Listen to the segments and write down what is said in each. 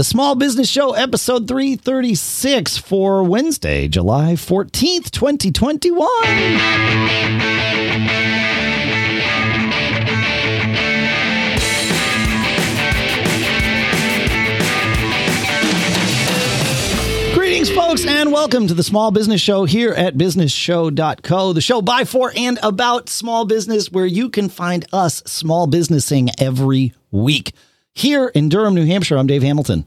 The Small Business Show, episode 336 for Wednesday, July 14th, 2021. Greetings, folks, and welcome to the Small Business Show here at businessshow.co, the show by, for, and about small business where you can find us small businessing every week. Here in Durham, New Hampshire, I'm Dave Hamilton.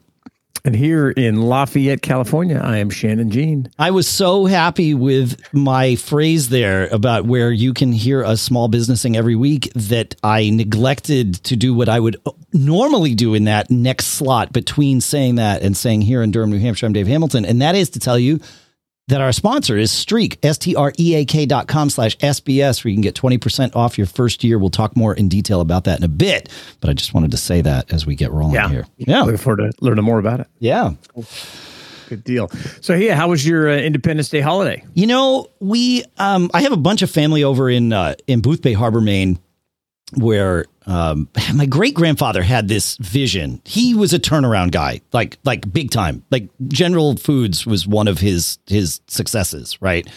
And here in Lafayette, California, I am Shannon Jean. I was so happy with my phrase there about where you can hear us small businessing every week that I neglected to do what I would normally do in that next slot between saying that and saying here in Durham, New Hampshire, I'm Dave Hamilton. And that is to tell you that our sponsor is Streak, S-T-R-E-A-K dot com slash SBS, where you can get 20% off your first year. We'll talk more in detail about that in a bit, but I just wanted to say that as we get rolling yeah. here. Yeah. Looking forward to learning more about it. Yeah. Cool. Good deal. So, yeah, how was your uh, Independence Day holiday? You know, we, um, I have a bunch of family over in, uh, in Boothbay Harbor, Maine, where um, my great grandfather had this vision. He was a turnaround guy, like like big time. Like General Foods was one of his his successes, right?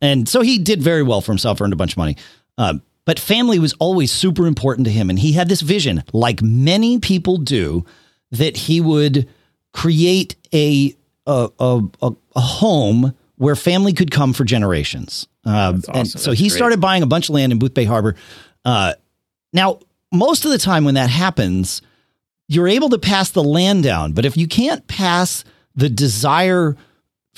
And so he did very well for himself, earned a bunch of money. Um, but family was always super important to him, and he had this vision, like many people do, that he would create a a a, a home where family could come for generations. Um, awesome. And so That's he great. started buying a bunch of land in Boothbay Harbor. Uh, now, most of the time when that happens, you're able to pass the land down. But if you can't pass the desire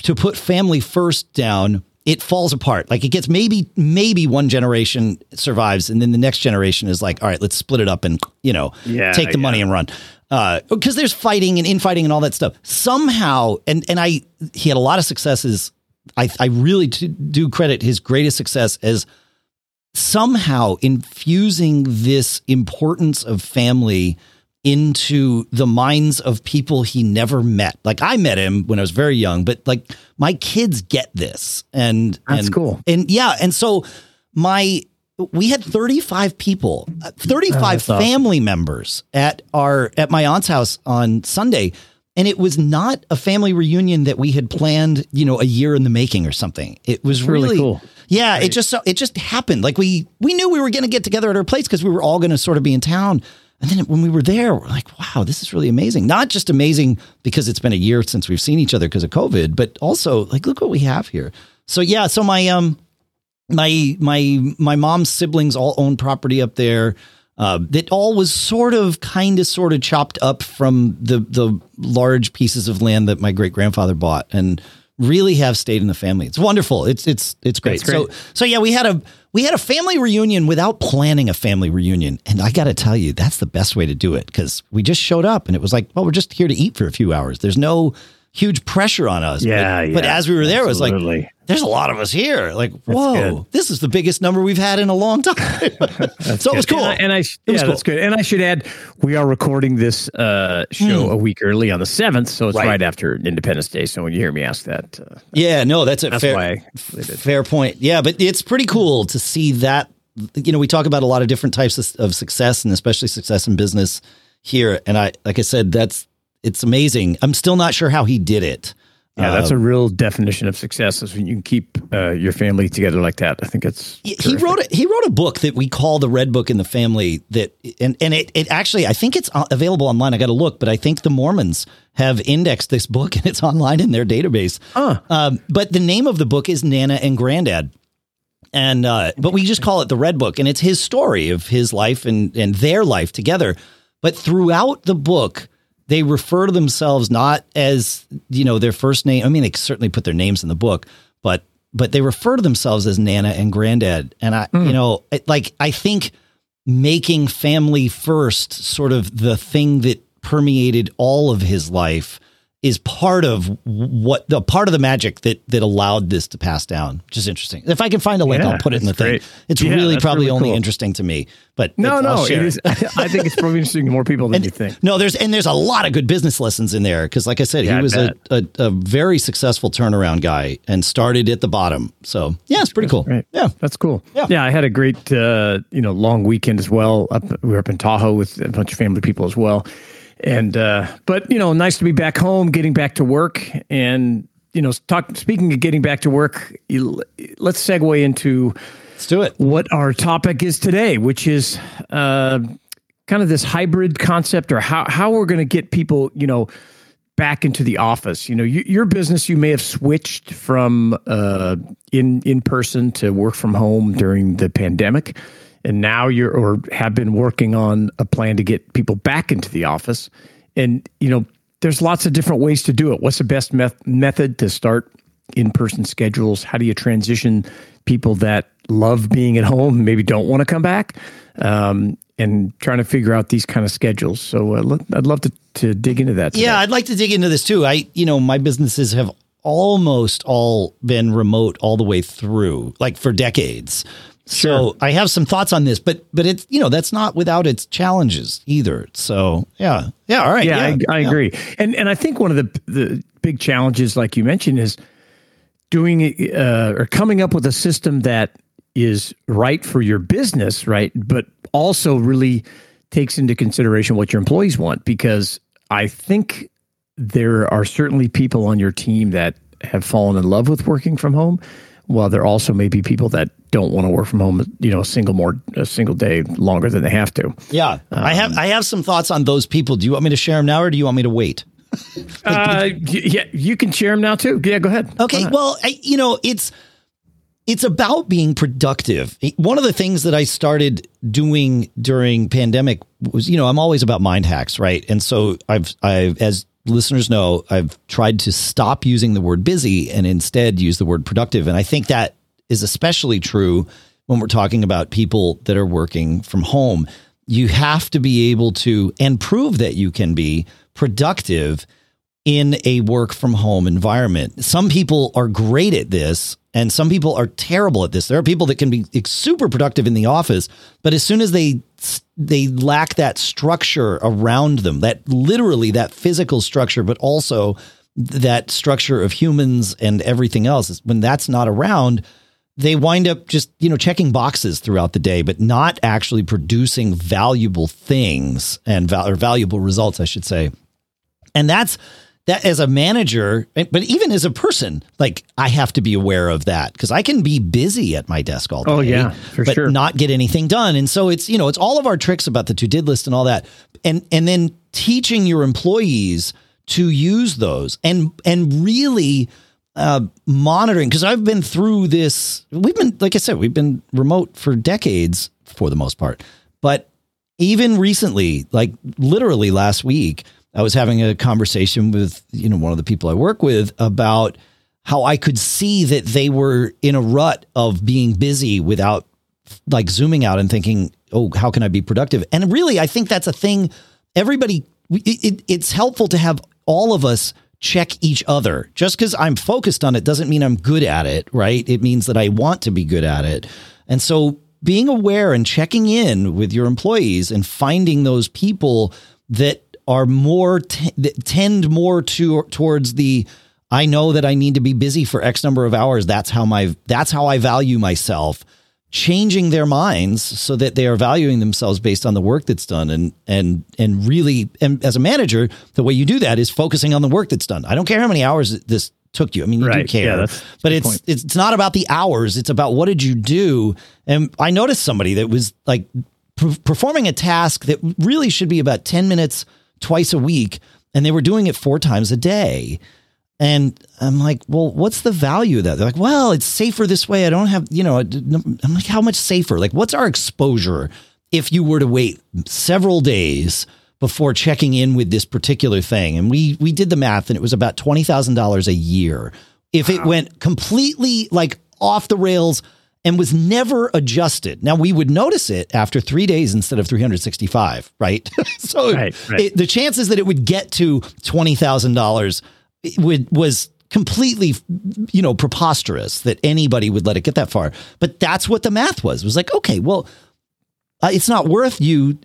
to put family first down, it falls apart. Like it gets maybe maybe one generation survives, and then the next generation is like, all right, let's split it up and you know yeah, take the yeah. money and run. Because uh, there's fighting and infighting and all that stuff. Somehow, and and I he had a lot of successes. I I really do credit his greatest success as somehow infusing this importance of family into the minds of people he never met. Like I met him when I was very young, but like my kids get this. And that's and, cool. And yeah, and so my we had 35 people, uh, 35 oh, family awesome. members at our at my aunt's house on Sunday and it was not a family reunion that we had planned, you know, a year in the making or something. It was really, really, cool. Yeah, right. it just so it just happened. Like we we knew we were going to get together at our place because we were all going to sort of be in town. And then when we were there, we're like, wow, this is really amazing. Not just amazing because it's been a year since we've seen each other because of COVID, but also like look what we have here. So yeah, so my um my my my mom's siblings all own property up there. Uh, that all was sort of, kind of, sort of chopped up from the the large pieces of land that my great grandfather bought, and really have stayed in the family. It's wonderful. It's it's it's great. great. So so yeah, we had a we had a family reunion without planning a family reunion, and I got to tell you, that's the best way to do it because we just showed up, and it was like, well, we're just here to eat for a few hours. There's no huge pressure on us. Yeah, but, yeah, but as we were there, absolutely. it was like, there's a lot of us here. Like, whoa, this is the biggest number we've had in a long time. so it was cool. And I, and I yeah, cool. that's good. And I should add, we are recording this uh, show mm. a week early on the seventh, so it's right. right. after Independence Day. So when you hear me ask that, uh, yeah, no, that's a that's fair, fair point. Yeah, but it's pretty cool to see that. You know, we talk about a lot of different types of, of success, and especially success in business here. And I, like I said, that's it's amazing. I'm still not sure how he did it. Yeah, that's a um, real definition of success is when you can keep uh, your family together like that. I think it's he terrific. wrote a, he wrote a book that we call the Red Book in the Family that and and it, it actually I think it's uh, available online. I got to look, but I think the Mormons have indexed this book and it's online in their database. Huh. Um, but the name of the book is Nana and Grandad. And uh, but we just call it the Red Book, and it's his story of his life and and their life together. But throughout the book, they refer to themselves not as you know their first name. I mean, they certainly put their names in the book, but but they refer to themselves as Nana and Granddad. And I, mm. you hmm. know, like I think making family first, sort of the thing that permeated all of his life is part of what the part of the magic that that allowed this to pass down, which is interesting. If I can find a link, yeah, I'll put it in the great. thing. It's yeah, really probably really only cool. interesting to me, but no, no, it is. I think it's probably interesting to more people than and, you think. No, there's and there's a lot of good business lessons in there because, like I said, yeah, he was a, a, a, very successful turnaround guy and started at the bottom. So yeah, it's pretty that's cool. Great. Yeah, that's cool. Yeah, yeah. I had a great uh, you know long weekend as well. Up, we were up in Tahoe with a bunch of family people as well And uh, but you know, nice to be back home, getting back to work, and you know, talk. Speaking of getting back to work, you, let's segue into let's do it. What our topic is today, which is uh, kind of this hybrid concept, or how how we're going to get people, you know back into the office. You know, you, your business, you may have switched from uh, in in person to work from home during the pandemic, and now you're or have been working on a plan to get people back into the office. And you know, there's lots of different ways to do it. What's the best meth- method to start in person schedules? How do you transition people that love being at home, maybe don't want to come back? Um, and trying to figure out these kind of schedules. So uh, I'd love to, to dig into that. Today. Yeah, I'd like to dig into this too. I, you know, my businesses have almost all been remote all the way through, like for decades. Sure. So I have some thoughts on this, but but it's you know that's not without its challenges either. So yeah, yeah, all right, yeah, yeah I, I yeah. agree, and and I think one of the the big challenges, like you mentioned, is doing uh, or coming up with a system that is right for your business, right? But also really takes into consideration what your employees want because I think there are certainly people on your team that have fallen in love with working from home while there also may be people that don't want to work from home you know a single more a single day longer than they have to. Yeah. Um, i have i have some thoughts on those people. Do you want me to share them now or do you want me to wait? Uh, yeah you can share them now too. Yeah go ahead. Okay well I, you know it's it's about being productive. One of the things that I started doing during pandemic was, you know, I'm always about mind hacks, right? And so I've, I've, as listeners know, I've tried to stop using the word busy and instead use the word productive. And I think that is especially true when we're talking about people that are working from home. You have to be able to and prove that you can be productive in a work from home environment. Some people are great at this and some people are terrible at this. There are people that can be super productive in the office, but as soon as they they lack that structure around them, that literally that physical structure, but also that structure of humans and everything else, when that's not around, they wind up just, you know, checking boxes throughout the day, but not actually producing valuable things and val- or valuable results, I should say. And that's that as a manager, but even as a person, like I have to be aware of that because I can be busy at my desk all oh, day. Oh yeah, for but sure. not get anything done. And so it's you know it's all of our tricks about the to did list and all that, and and then teaching your employees to use those and and really uh, monitoring because I've been through this. We've been like I said, we've been remote for decades for the most part, but even recently, like literally last week I was having a conversation with, you know, one of the people I work with about how I could see that they were in a rut of being busy without like zooming out and thinking, oh, how can I be productive? And really, I think that's a thing. Everybody, it, it, it's helpful to have all of us check each other. Just because I'm focused on it doesn't mean I'm good at it, right? It means that I want to be good at it. And so being aware and checking in with your employees and finding those people that are more t- tend more to towards the I know that I need to be busy for X number of hours. That's how my that's how I value myself. Changing their minds so that they are valuing themselves based on the work that's done, and and and really, and as a manager, the way you do that is focusing on the work that's done. I don't care how many hours this took you. I mean, you right. do care, yeah, but it's point. it's not about the hours. It's about what did you do. And I noticed somebody that was like performing a task that really should be about ten minutes twice a week and they were doing it four times a day. And I'm like, well, what's the value of that? They're like, well, it's safer this way. I don't have, you know, I'm like, how much safer? Like, what's our exposure if you were to wait several days before checking in with this particular thing? And we we did the math, and it was about twenty thousand dollars a year. If it went completely like off the rails, and was never adjusted. Now we would notice it after three days instead of 365, right? so right, right. It, the chances that it would get to $20,000 would, was completely, you know, preposterous that anybody would let it get that far. But that's what the math was. It was like, okay, well, uh, it's not worth you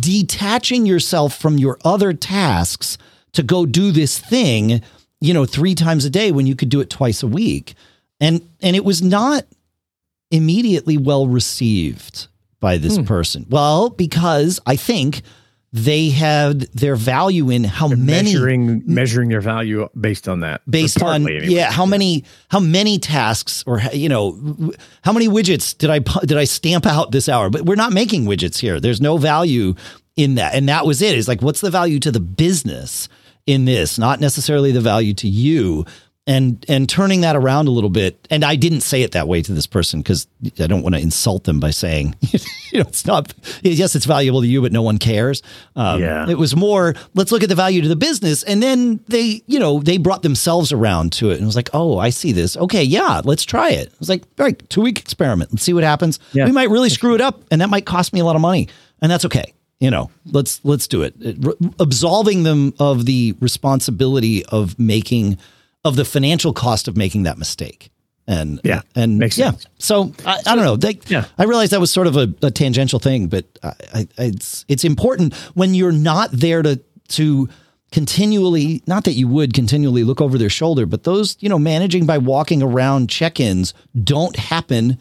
detaching yourself from your other tasks to go do this thing, you know, three times a day when you could do it twice a week. And and it was not immediately well received by this hmm. person? Well, because I think they had their value in how many measuring measuring their value based on that. based on anyway. yeah how many how many tasks or you know how many widgets did I did I stamp out this hour? But we're not making widgets here. There's no value in that. And that was it. It is like what's the value to the business in this? Not necessarily the value to you and and turning that around a little bit and I didn't say it that way to this person cuz I don't want to insult them by saying you know it's not yes it's valuable to you but no one cares. Um, Yeah. it was more let's look at the value to the business and then they you know they brought themselves around to it and it was like oh i see this. Okay yeah let's try it. It was like all right two week experiment. Let's see what happens. Yeah. we might really screw it up and that might cost me a lot of money and that's okay. You know let's let's do it, It- re- absolving them of the responsibility of making of the financial cost of making that mistake and Yeah, and makes yeah sense. so I, I don't know. They, Yeah. I realize that was sort of a, a tangential thing, but I, I, it's it's important when you're not there to to continually. Not that you would continually look over their shoulder, but those you know managing by walking around check-ins don't happen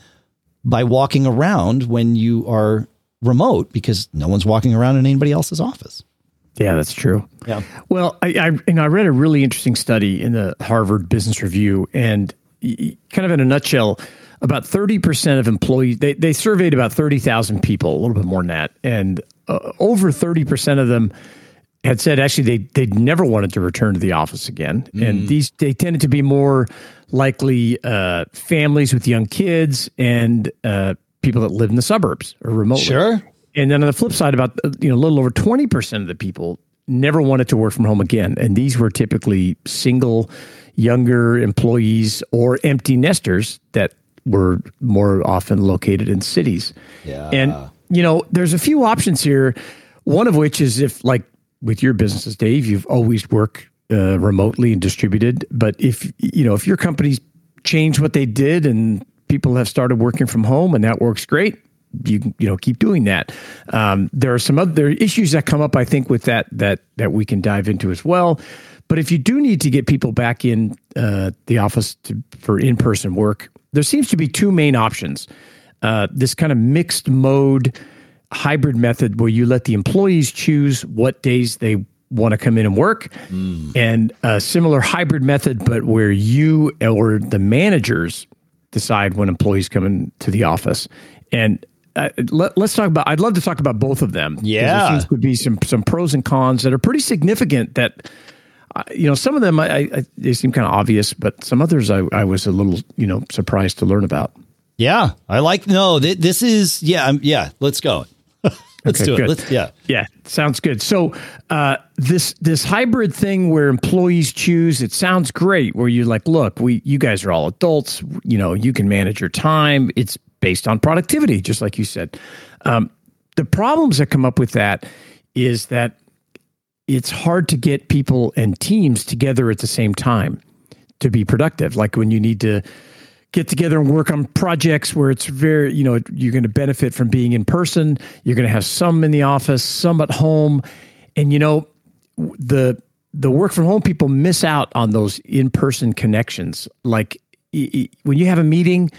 by walking around when you are remote because no one's walking around in anybody else's office. Yeah, that's true. Yeah. Well, I, I you know I read a really interesting study in the Harvard Business Review, and kind of in a nutshell, about thirty percent of employees they they surveyed about thirty thousand people, a little bit more than that, and uh, over thirty percent of them had said actually they they'd never wanted to return to the office again, and these they tended to be more likely uh, families with young kids and uh, people that live in the suburbs or remotely. And then on the flip side, about you know a little over twenty percent of the people never wanted to work from home again, and these were typically single, younger employees or empty nesters that were more often located in cities. Yeah. And you know, there's a few options here. One of which is if, like, with your businesses, Dave, you've always worked uh, remotely and distributed. But if you know, if your company's changed what they did and people have started working from home and that works great, you you know keep doing that. Um, there are some other issues that come up, I think, with that that that we can dive into as well. But if you do need to get people back in uh, the office to, for in person work, there seems to be two main options. Uh, this kind of mixed mode hybrid method where you let the employees choose what days they want to come in and work, and a similar hybrid method, but where you or the managers decide when employees come into the office. And uh, let, us talk about. I'd love to talk about both of them. Yeah. there seems to be some some pros and cons that are pretty significant. That uh, you know, some of them I, I, they seem kind of obvious, but some others I, I was a little you know surprised to learn about. Yeah, I like no. Th- this is yeah, um, yeah. Let's go. let's Okay, do it. good. Let's yeah. Yeah, sounds good. So uh, this this hybrid thing where employees choose, it sounds great. Where you're like, look, we you guys are all adults. You know, you can manage your time. It's based on productivity, just like you said. Um, the problems that come up with that is that it's hard to get people and teams together at the same time to be productive. Like when you need to get together and work on projects where it's very, you know, you're going to benefit from being in person. You're going to have some in the office, some at home, and you know, the the work from home people miss out on those in person connections. Like when you have a meeting,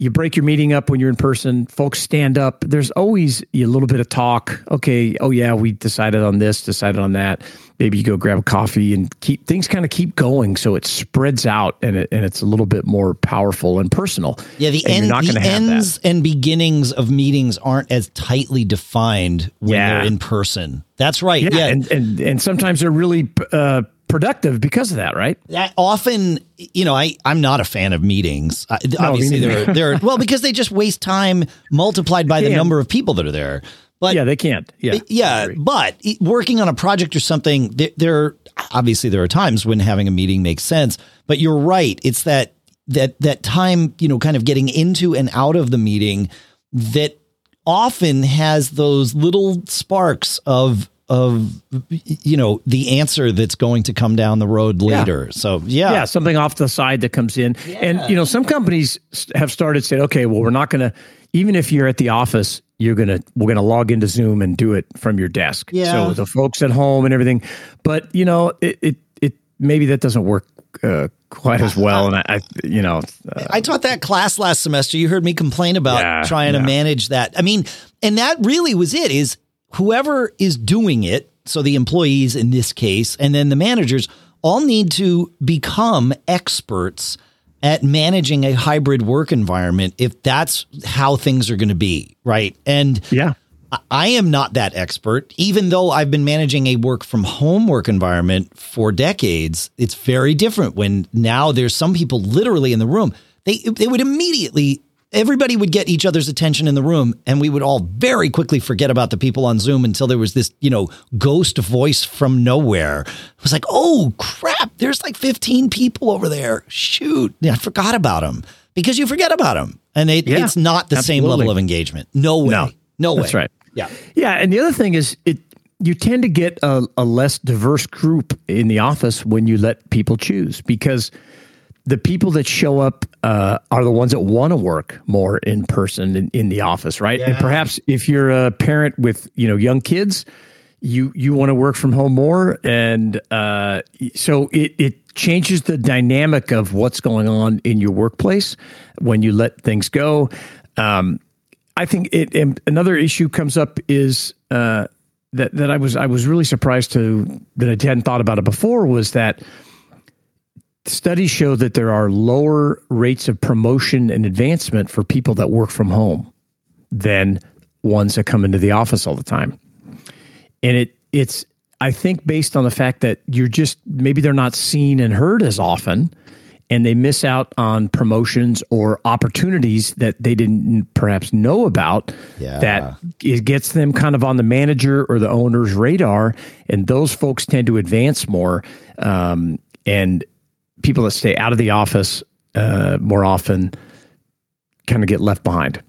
you break your meeting up when you're in person. Folks stand up. There's always a little bit of talk. Okay, oh yeah, we decided on this, decided on that. Maybe you go grab a coffee and keep things kind of keep going, so it spreads out and it, and it's a little bit more powerful and personal. Yeah, the, And end, not the gonna that. ends and beginnings of meetings aren't as tightly defined when Yeah. they're in person. That's right. Yeah, Yeah, and and and sometimes they're really uh, productive because of that, right? that often, you know, I I'm not a fan of meetings. I, obviously, neither. they're they're well because they just waste time multiplied by the number of people that are there. But Yeah, they can't. Yeah, yeah, but working on a project or something, there, there obviously there are times when having a meeting makes sense. But you're right; it's that that that time, you know, kind of getting into and out of the meeting that often has those little sparks of of you know the answer that's going to come down the road later. So yeah, yeah, something off the side that comes in. And you know, some companies have started saying, okay, well, we're not going to, even if you're at the office, you're gonna we're gonna log into Zoom and do it from your desk. Yeah. So the folks at home and everything, but you know, it it, it maybe that doesn't work uh, quite as well. And I, I you know, uh, I taught that class last semester. You heard me complain about Yeah, trying to manage that. I mean, and that really was it is whoever is doing it, so the employees in this case, and then the managers all need to become experts at managing a hybrid work environment if that's how things are going to be, right? And yeah. I am not that expert, even though I've been managing a work from home work environment for decades. It's very different when now there's some people literally in the room. They they would immediately everybody would get each other's attention in the room and we would all very quickly forget about the people on Zoom until there was this, you know, ghost voice from nowhere. It was like, "Oh, crap, there's like 15 people over there. Shoot, I forgot about them." Because you forget about them. And it, yeah, it's not the absolutely. same level of engagement. No way. No, no way. That's right. Yeah. Yeah, and the other thing is it you tend to get a, a less diverse group in the office when you let people choose because the people that show up uh, are the ones that want to work more in person in, in the office, right? Yeah. And perhaps if you're a parent with you know young kids, you you want to work from home more, and uh, so it it changes the dynamic of what's going on in your workplace when you let things go. Um, I think it another issue comes up is uh, that that I was I was really surprised to that I hadn't thought about it before was that studies show that there are lower rates of promotion and advancement for people that work from home than ones that come into the office all the time. And it it's I think based on the fact that you're just maybe they're not seen and heard as often and they miss out on promotions or opportunities that they didn't perhaps know about yeah. that it gets them kind of on the manager or the owner's radar and those folks tend to advance more um, and people that stay out of the office uh, more often kind of get left behind.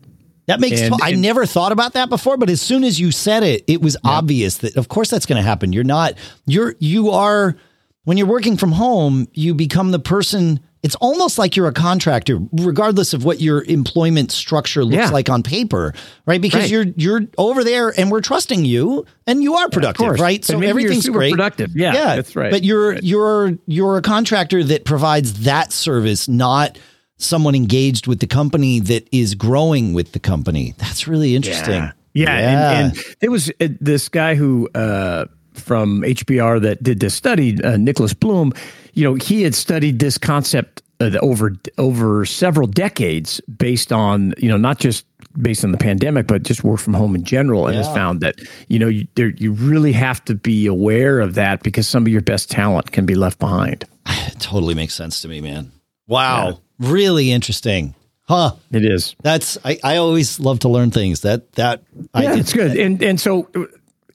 That makes and, t- I never thought about that before, but as soon as you said it, it was yeah. obvious that of course that's going to happen. You're not you're you are when you're working from home, you become the person it's almost like you're a contractor, regardless of what your employment structure looks yeah. like on paper, right? Because right. you're you're over there and we're trusting you, and you are productive, yeah, right? So everything's great, productive. Yeah, yeah, that's right. But you're right. you're you're a contractor that provides that service, not someone engaged with the company that is growing with the company. That's really interesting. Yeah, yeah, And, and it was uh, this guy who. Uh, from HBR that did this study, uh, Nicholas Bloom, you know, he had studied this concept uh, over over several decades based on you know not just based on the pandemic, but just work from home in general, and yeah. has found that you know you, there, you really have to be aware of that because some of your best talent can be left behind. It totally makes sense to me, man. Wow, yeah. really interesting. Huh. It is. That's I, I always love to learn things. That that yeah, I, it's good. And and so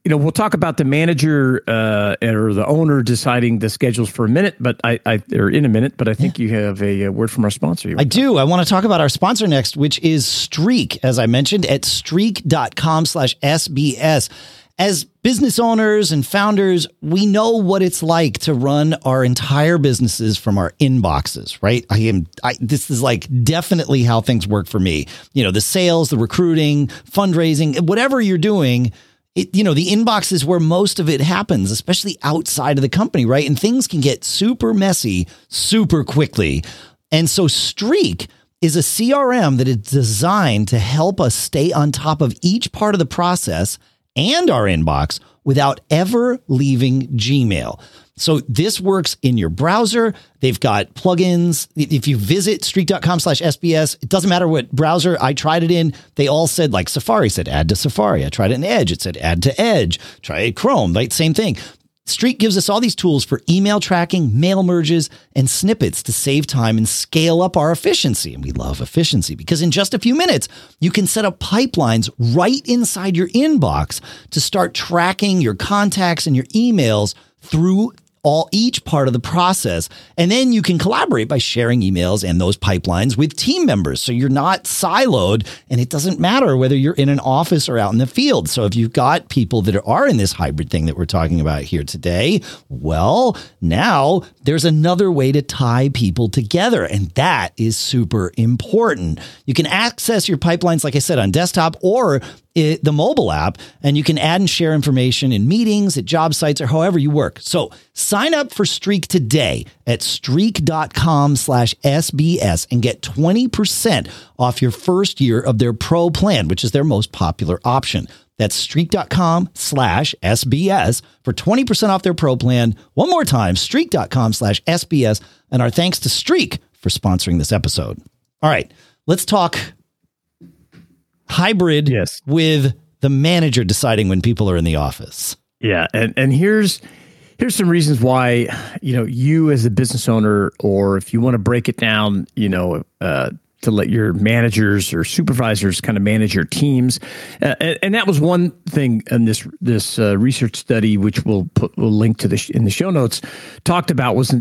you know, we'll talk about the manager uh, or the owner deciding the schedules for a minute, but I, I or in a minute, but I think yeah. you have a, a, word from our sponsor. I do. I want to talk about our sponsor next, which is Streak, as I mentioned at streak.com slash SBS. As business owners and founders, we know what it's like to run our entire businesses from our inboxes, right? I am, I, this is like definitely how things work for me. You know, the sales, the recruiting, fundraising, whatever you're doing, it, you know, the inbox is where most of it happens, especially outside of the company, right? And things can get super messy super quickly. And so Streak is a CRM that is designed to help us stay on top of each part of the process and our inbox without ever leaving Gmail. So this works in your browser. They've got plugins. If you visit streak.com slash SBS, it doesn't matter what browser I tried it in. They all said like Safari said add to Safari. I tried it in Edge. It said add to Edge. Try Chrome, like same thing. Streak gives us all these tools for email tracking, mail merges, and snippets to save time and scale up our efficiency. And we love efficiency because in just a few minutes, you can set up pipelines right inside your inbox to start tracking your contacts and your emails through all each part of the process. And then you can collaborate by sharing emails and those pipelines with team members. So you're not siloed and it doesn't matter whether you're in an office or out in the field. So if you've got people that are in this hybrid thing that we're talking about here today, well, now there's another way to tie people together. And that is super important. You can access your pipelines, like I said, on desktop or it, the mobile app, and you can add and share information in meetings, at job sites, or however you work. So sign up for Streak today at streak.com slash SBS and get 20% off your first year of their pro plan, which is their most popular option. That's streak.com slash SBS for 20% off their pro plan. One more time, streak.com slash SBS. And our thanks to Streak for sponsoring this episode. All right, let's talk hybrid Yes. with the manager deciding when people are in the office. Yeah, and and here's here's some reasons why you know you as a business owner, or if you want to break it down, you know, uh, to let your managers or supervisors kind of manage your teams, uh, and, and that was one thing in this this uh, research study, which we'll put we'll link to the sh- in the show notes, talked about was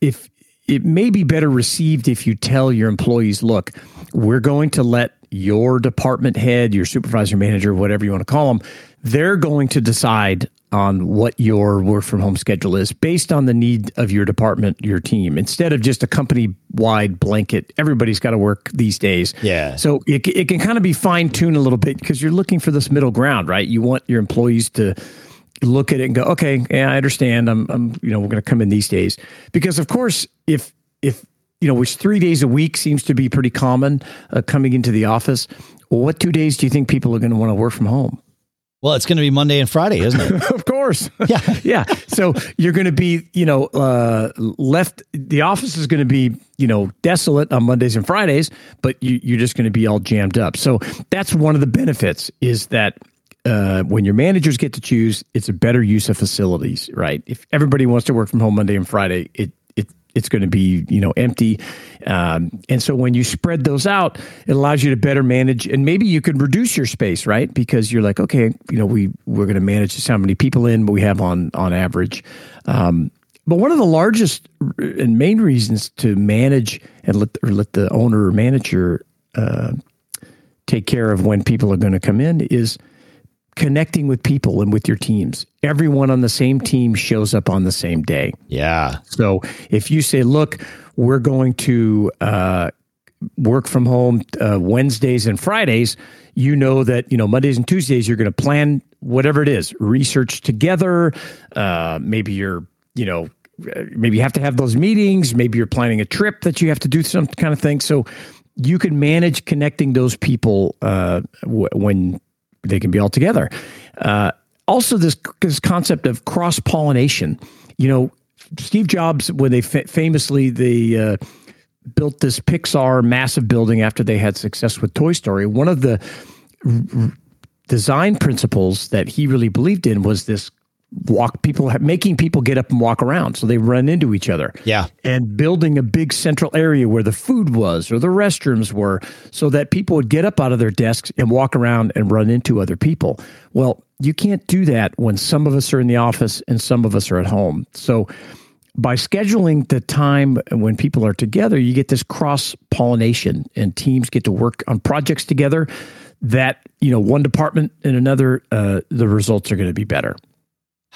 if it may be better received if you tell your employees, look, we're going to let your department head, your supervisor, manager, whatever you want to call them, they're going to decide on what your work from home schedule is based on the need of your department, your team, instead of just a company wide blanket. Everybody's got to work these days. Yeah. So it, it can kind of be fine tuned a little bit because you're looking for this middle ground, right? You want your employees to look at it and go, okay, yeah, I understand. I'm, I'm you know, we're going to come in these days because, of course, if if you know, which three days a week seems to be pretty common uh, coming into the office. Well, what two days do you think people are going to want to work from home? Well, it's going to be Monday and Friday, isn't it? of course. Yeah. yeah. So you're going to be, you know, uh, left. The office is going to be, you know, desolate on Mondays and Fridays, but you, you're just going to be all jammed up. So that's one of the benefits is that uh, when your managers get to choose, it's a better use of facilities, right? If everybody wants to work from home Monday and Friday, it it it's going to be you know empty, um, and so when you spread those out, it allows you to better manage, and maybe you could reduce your space, right? Because you're like, okay, you know, we we're going to manage this how many people in but we have on on average. Um, but one of the largest and main reasons to manage and let or let the owner or manager uh, take care of when people are going to come in is connecting with people and with your teams. Everyone on the same team shows up on the same day. Yeah. So if you say, look, we're going to uh, work from home uh, Wednesdays and Fridays, you know that, you know, Mondays and Tuesdays, you're going to plan whatever it is, research together. Uh, maybe you're, you know, maybe you have to have those meetings. Maybe you're planning a trip that you have to do some kind of thing. So you can manage connecting those people uh, w- when they can be all together. Uh, also, this this concept of cross pollination. You know, Steve Jobs, when they fa- famously they uh, built this Pixar massive building after they had success with Toy Story. One of the r- design principles that he really believed in was this walk people making people get up and walk around so they run into each other Yeah. and building a big central area where the food was or the restrooms were so that people would get up out of their desks and walk around and run into other people. Well, you can't do that when some of us are in the office and some of us are at home. So by scheduling the time when people are together, you get this cross pollination and teams get to work on projects together that, you know, one department and another, uh, the results are going to be better.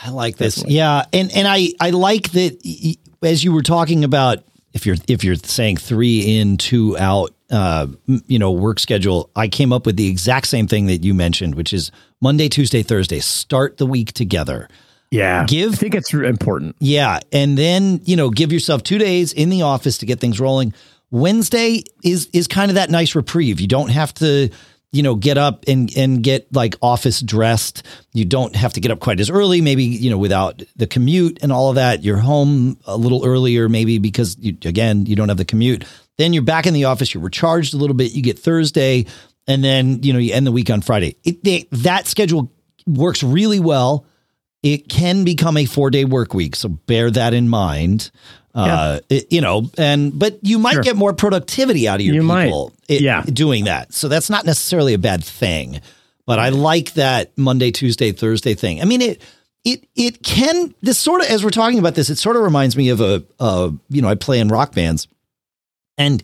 I like this. Yeah, and and I I like that y- y- as you were talking about if you're if you're saying three in two out, uh, you know, work schedule. I came up with the exact same thing that you mentioned, which is Monday, Tuesday, Thursday. Start the week together. Yeah. Give- I think it's important. Yeah, and then you know, give yourself two days in the office to get things rolling. Wednesday is is kind of that nice reprieve. You don't have to, you know, get up and and get like office dressed. You don't have to get up quite as early. Maybe you know, without the commute and all of that, you're home a little earlier. Maybe because you, again, you don't have the commute. Then you're back in the office. You're recharged a little bit. You get Thursday, and then you know you end the week on Friday. It, they, that schedule works really well it can become a four day work week. So bear that in mind. Uh, it- you know, and but you might Sure. get more productivity out of your You people it- Yeah. doing that. So that's not necessarily a bad thing. But I like that Monday, Tuesday, Thursday thing. I mean, it it it can this sort of as we're talking about this, it sort of reminds me of a uh, you know, I play in rock bands. And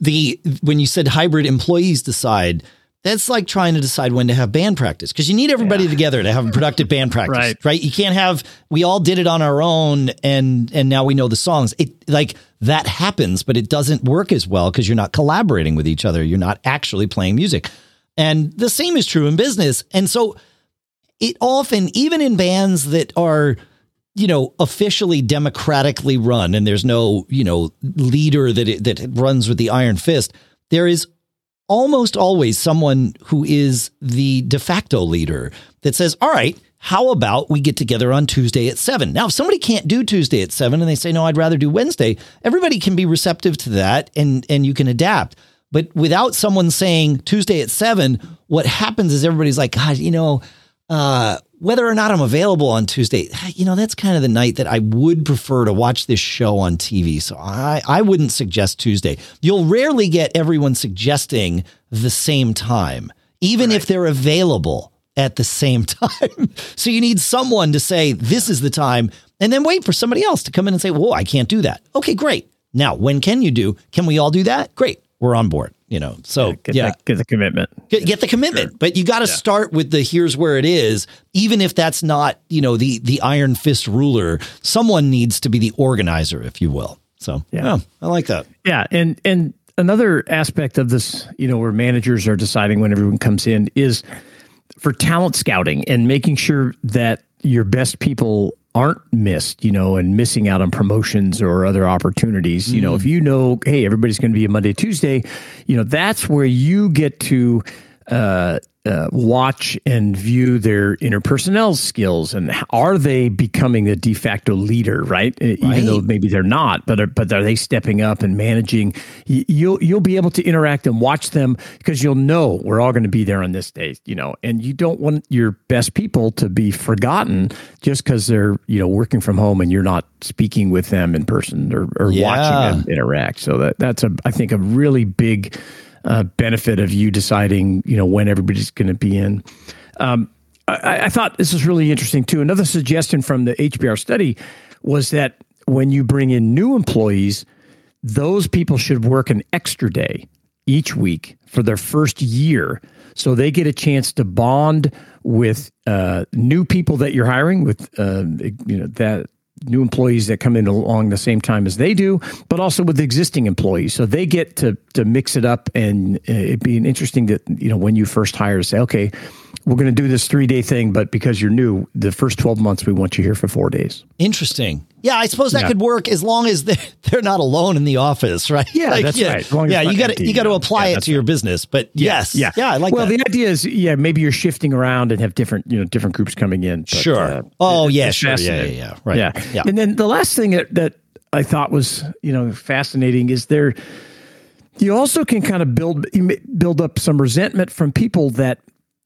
the when you said hybrid employees decide, that's like trying to decide when to have band practice because you need everybody together to have a productive band practice, Right. right? You can't have we all did it on our own and and now we know the songs. It like that happens, but it doesn't work as well because you're not collaborating with each other. You're not actually playing music. And the same is true in business. And so it often, even in bands that are, you know, officially democratically run, and there's no, you know, leader that it, that runs with the iron fist. There is almost always someone who is the de facto leader that says, all right, how about we get together on Tuesday at seven? Now, if somebody can't do Tuesday at seven and they say, no, I'd rather do Wednesday, everybody can be receptive to that and, and you can adapt. But without someone saying Tuesday at seven, what happens is everybody's like, God, you know, uh, whether or not I'm available on Tuesday, you know, that's kind of the night that I would prefer to watch this show on TV. So I, I wouldn't suggest Tuesday. You'll rarely get everyone suggesting the same time, even right. if they're available at the same time. so you need someone to say, this is the time, and then wait for somebody else to come in and say, whoa, I can't do that. Okay, great. Now, when can you do? Can we all do that? Great. We're on board you know so yeah get, yeah. The, get the commitment get, get the commitment sure. but you got to yeah. start with the here's where it is even if that's not you know the the iron fist ruler someone needs to be the organizer if you will so yeah, yeah i like that yeah and and another aspect of this you know where managers are deciding when everyone comes in is for talent scouting and making sure that your best people aren't missed, you know, and missing out on promotions or other opportunities. Mm. You know, if mm. you know, hey, everybody's going to be a Monday, Tuesday, you know, that's where you get to uh, uh, watch and view their interpersonnel skills and are they becoming a de facto leader, right? right? Even though maybe they're not, but are, but are they stepping up and managing? You'll you'll be able to interact and watch them because you'll know we're all going to be there on this day, you know. And you don't want your best people to be forgotten just because they're you know working from home and you're not speaking with them in person or, or yeah. watching them interact. So that that's a I think a really big uh, benefit of you deciding, you know, when everybody's going to be in. Um, I, I, thought this was really interesting too. Another suggestion from the HBR study was that when you bring in new employees, those people should work an extra day each week for their first year so they get a chance to bond with uh, new people that you're hiring with uh, you know that new employees that come in along the same time as they do, but also with existing employees. So they get to to mix it up, and uh, it'd be interesting that you know when you first hire, say, okay, we're going to do this three day thing, but because you're new, the first twelve months we want you here for four days. Interesting. Yeah, I suppose that yeah. could work as long as they're, they're not alone in the office, right? Yeah, like, that's yeah, right. yeah, you got to you got to apply yeah, it to right. your business, but yeah, yes, yeah, yeah, I like. Well, that. the idea is, yeah, maybe you're shifting around and have different, you know, different groups coming in. But, sure. Uh, oh it, yeah, sure. Yeah, yeah, yeah. Right. Yeah. yeah. And then the last thing that, that I thought was, you know, fascinating is there. You also can kind of build build up some resentment from people that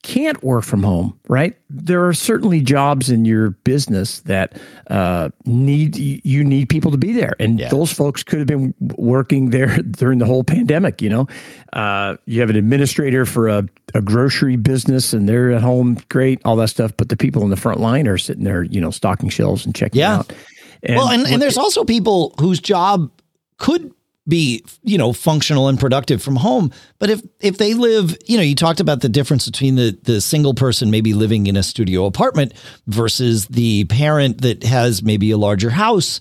can't work from home, right? There are certainly jobs in your business that uh, need you need people to be there, and yeah. those folks could have been working there during the whole pandemic. You know, uh, you have an administrator for a, a grocery business, and they're at home, great, all that stuff. But the people in the front line are sitting there, you know, stocking shelves and checking yeah. out. And well, and, and there's also people whose job could be you know functional and productive from home but if if they live you know you talked about the difference between the the single person maybe living in a studio apartment versus the parent that has maybe a larger house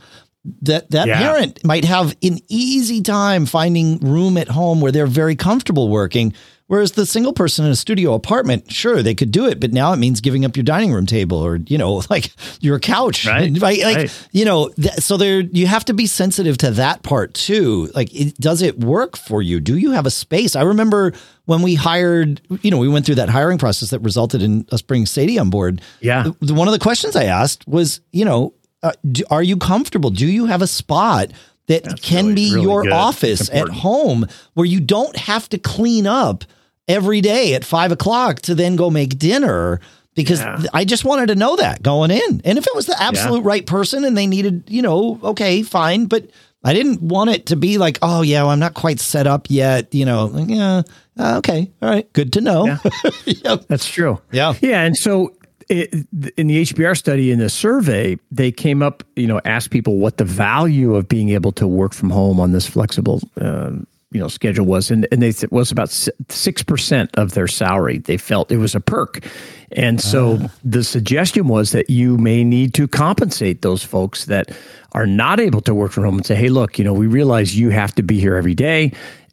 that that yeah. parent might have an easy time finding room at home where they're very comfortable working Whereas the single person in a studio apartment, sure, they could do it, but now it means giving up your dining room table or, you know, like your couch. Right. Like, right. you know, th- so there, you have to be sensitive to that part too. Like, it, does it work for you? Do you have a space? I remember when we hired, you know, we went through that hiring process that resulted in us bringing Sadie on board. Yeah. The, one of the questions I asked was, you know, uh, do, are you comfortable? Do you have a spot that That's can really, be really your good. office at home where you don't have to clean up every day at five o'clock to then go make dinner because yeah. I just wanted to know that going in. And if it was the absolute yeah. right person and they needed, you know, okay, fine. But I didn't want it to be like, oh, yeah, well, I'm not quite set up yet. You know, like, yeah, uh, okay, all right, good to know. Yeah. yep. That's true. Yeah. Yeah. And so it, in the HBR study, in the survey, they came up, you know, asked people what the value of being able to work from home on this flexible um, you know schedule was and, and they it was about 6% of their salary. They felt it was a perk. And so uh. the suggestion was that you may need to compensate those folks that are not able to work from home and say hey look you know we realize you have to be here every day.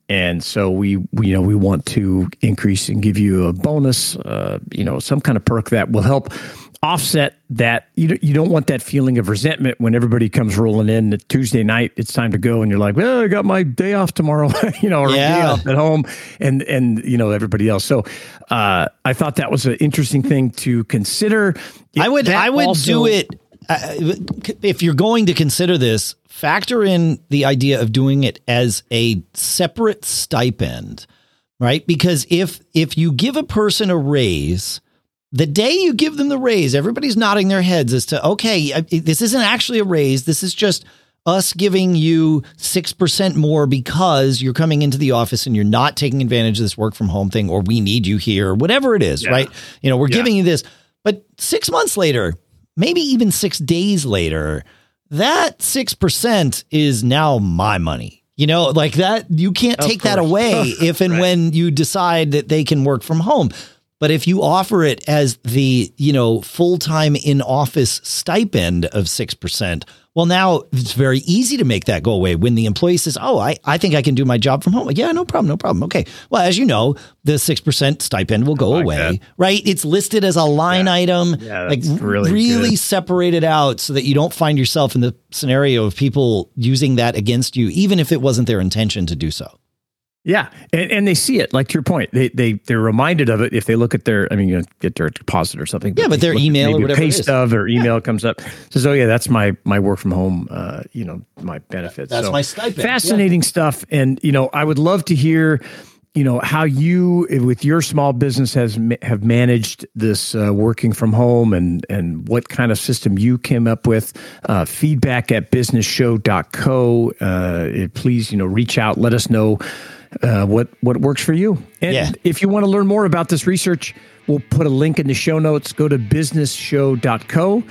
And so we, we you know we want to increase and give you a bonus uh, you know some kind of perk that will help offset that. You don't, you don't want that feeling of resentment when everybody comes rolling in Tuesday night it's time to go and you're like well I got my day off tomorrow you know or yeah. day off at home and and you know everybody else. So uh, I thought that was an interesting thing to consider. I would I would also, do it uh, if you're going to consider this factor in the idea of doing it as a separate stipend right? Because if if you give a person a raise the day you give them the raise, everybody's nodding their heads as to, okay, this isn't actually a raise. This is just us giving you 6% more because you're coming into the office and you're not taking advantage of this work from home thing, or we need you here, or whatever it is, yeah. right? You know, we're yeah. giving you this. But six months later, maybe even six days later, that 6% is now my money. You know, like that, you can't take that away if and right. when you decide that they can work from home. But if you offer it as the, you know, full-time in office stipend of 6%, well, now it's very easy to make that go away when the employee says, Oh, I, I think I can do my job from home. Yeah, no problem, no problem. Okay. Well, as you know, the 6% stipend will go like away, that. right? It's listed as a line yeah. item, yeah, like really, really separated out so that you don't find yourself in the scenario of people using that against you, even if it wasn't their intention to do so. Yeah, and, and they see it. Like to your point, they they they're reminded of it if they look at their. I mean, you know, get their deposit or something. Yeah, but, but their email or whatever pay stub or email yeah. comes up says, "Oh yeah, that's my my work from home. Uh, you know, my benefits. That's so, my stipend. Fascinating yeah. stuff. And you know, I would love to hear you know how you with your small business has have managed this uh, working from home and and what kind of system you came up with uh, feedback at businessshow.co uh, please you know reach out let us know uh, what what works for you. And yeah. if you want to learn more about this research, we'll put a link in the show notes. Go to businessshow.co.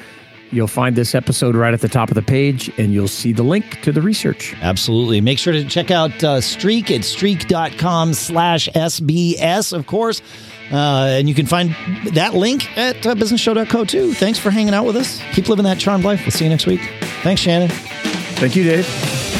You'll find this episode right at the top of the page, and you'll see the link to the research. Absolutely. Make sure to check out uh, Streak at streak.com slash SBS, of course. Uh, and you can find that link at uh, businessshow.co too. Thanks for hanging out with us. Keep living that charmed life. We'll see you next week. Thanks, Shannon. Thank you, Dave.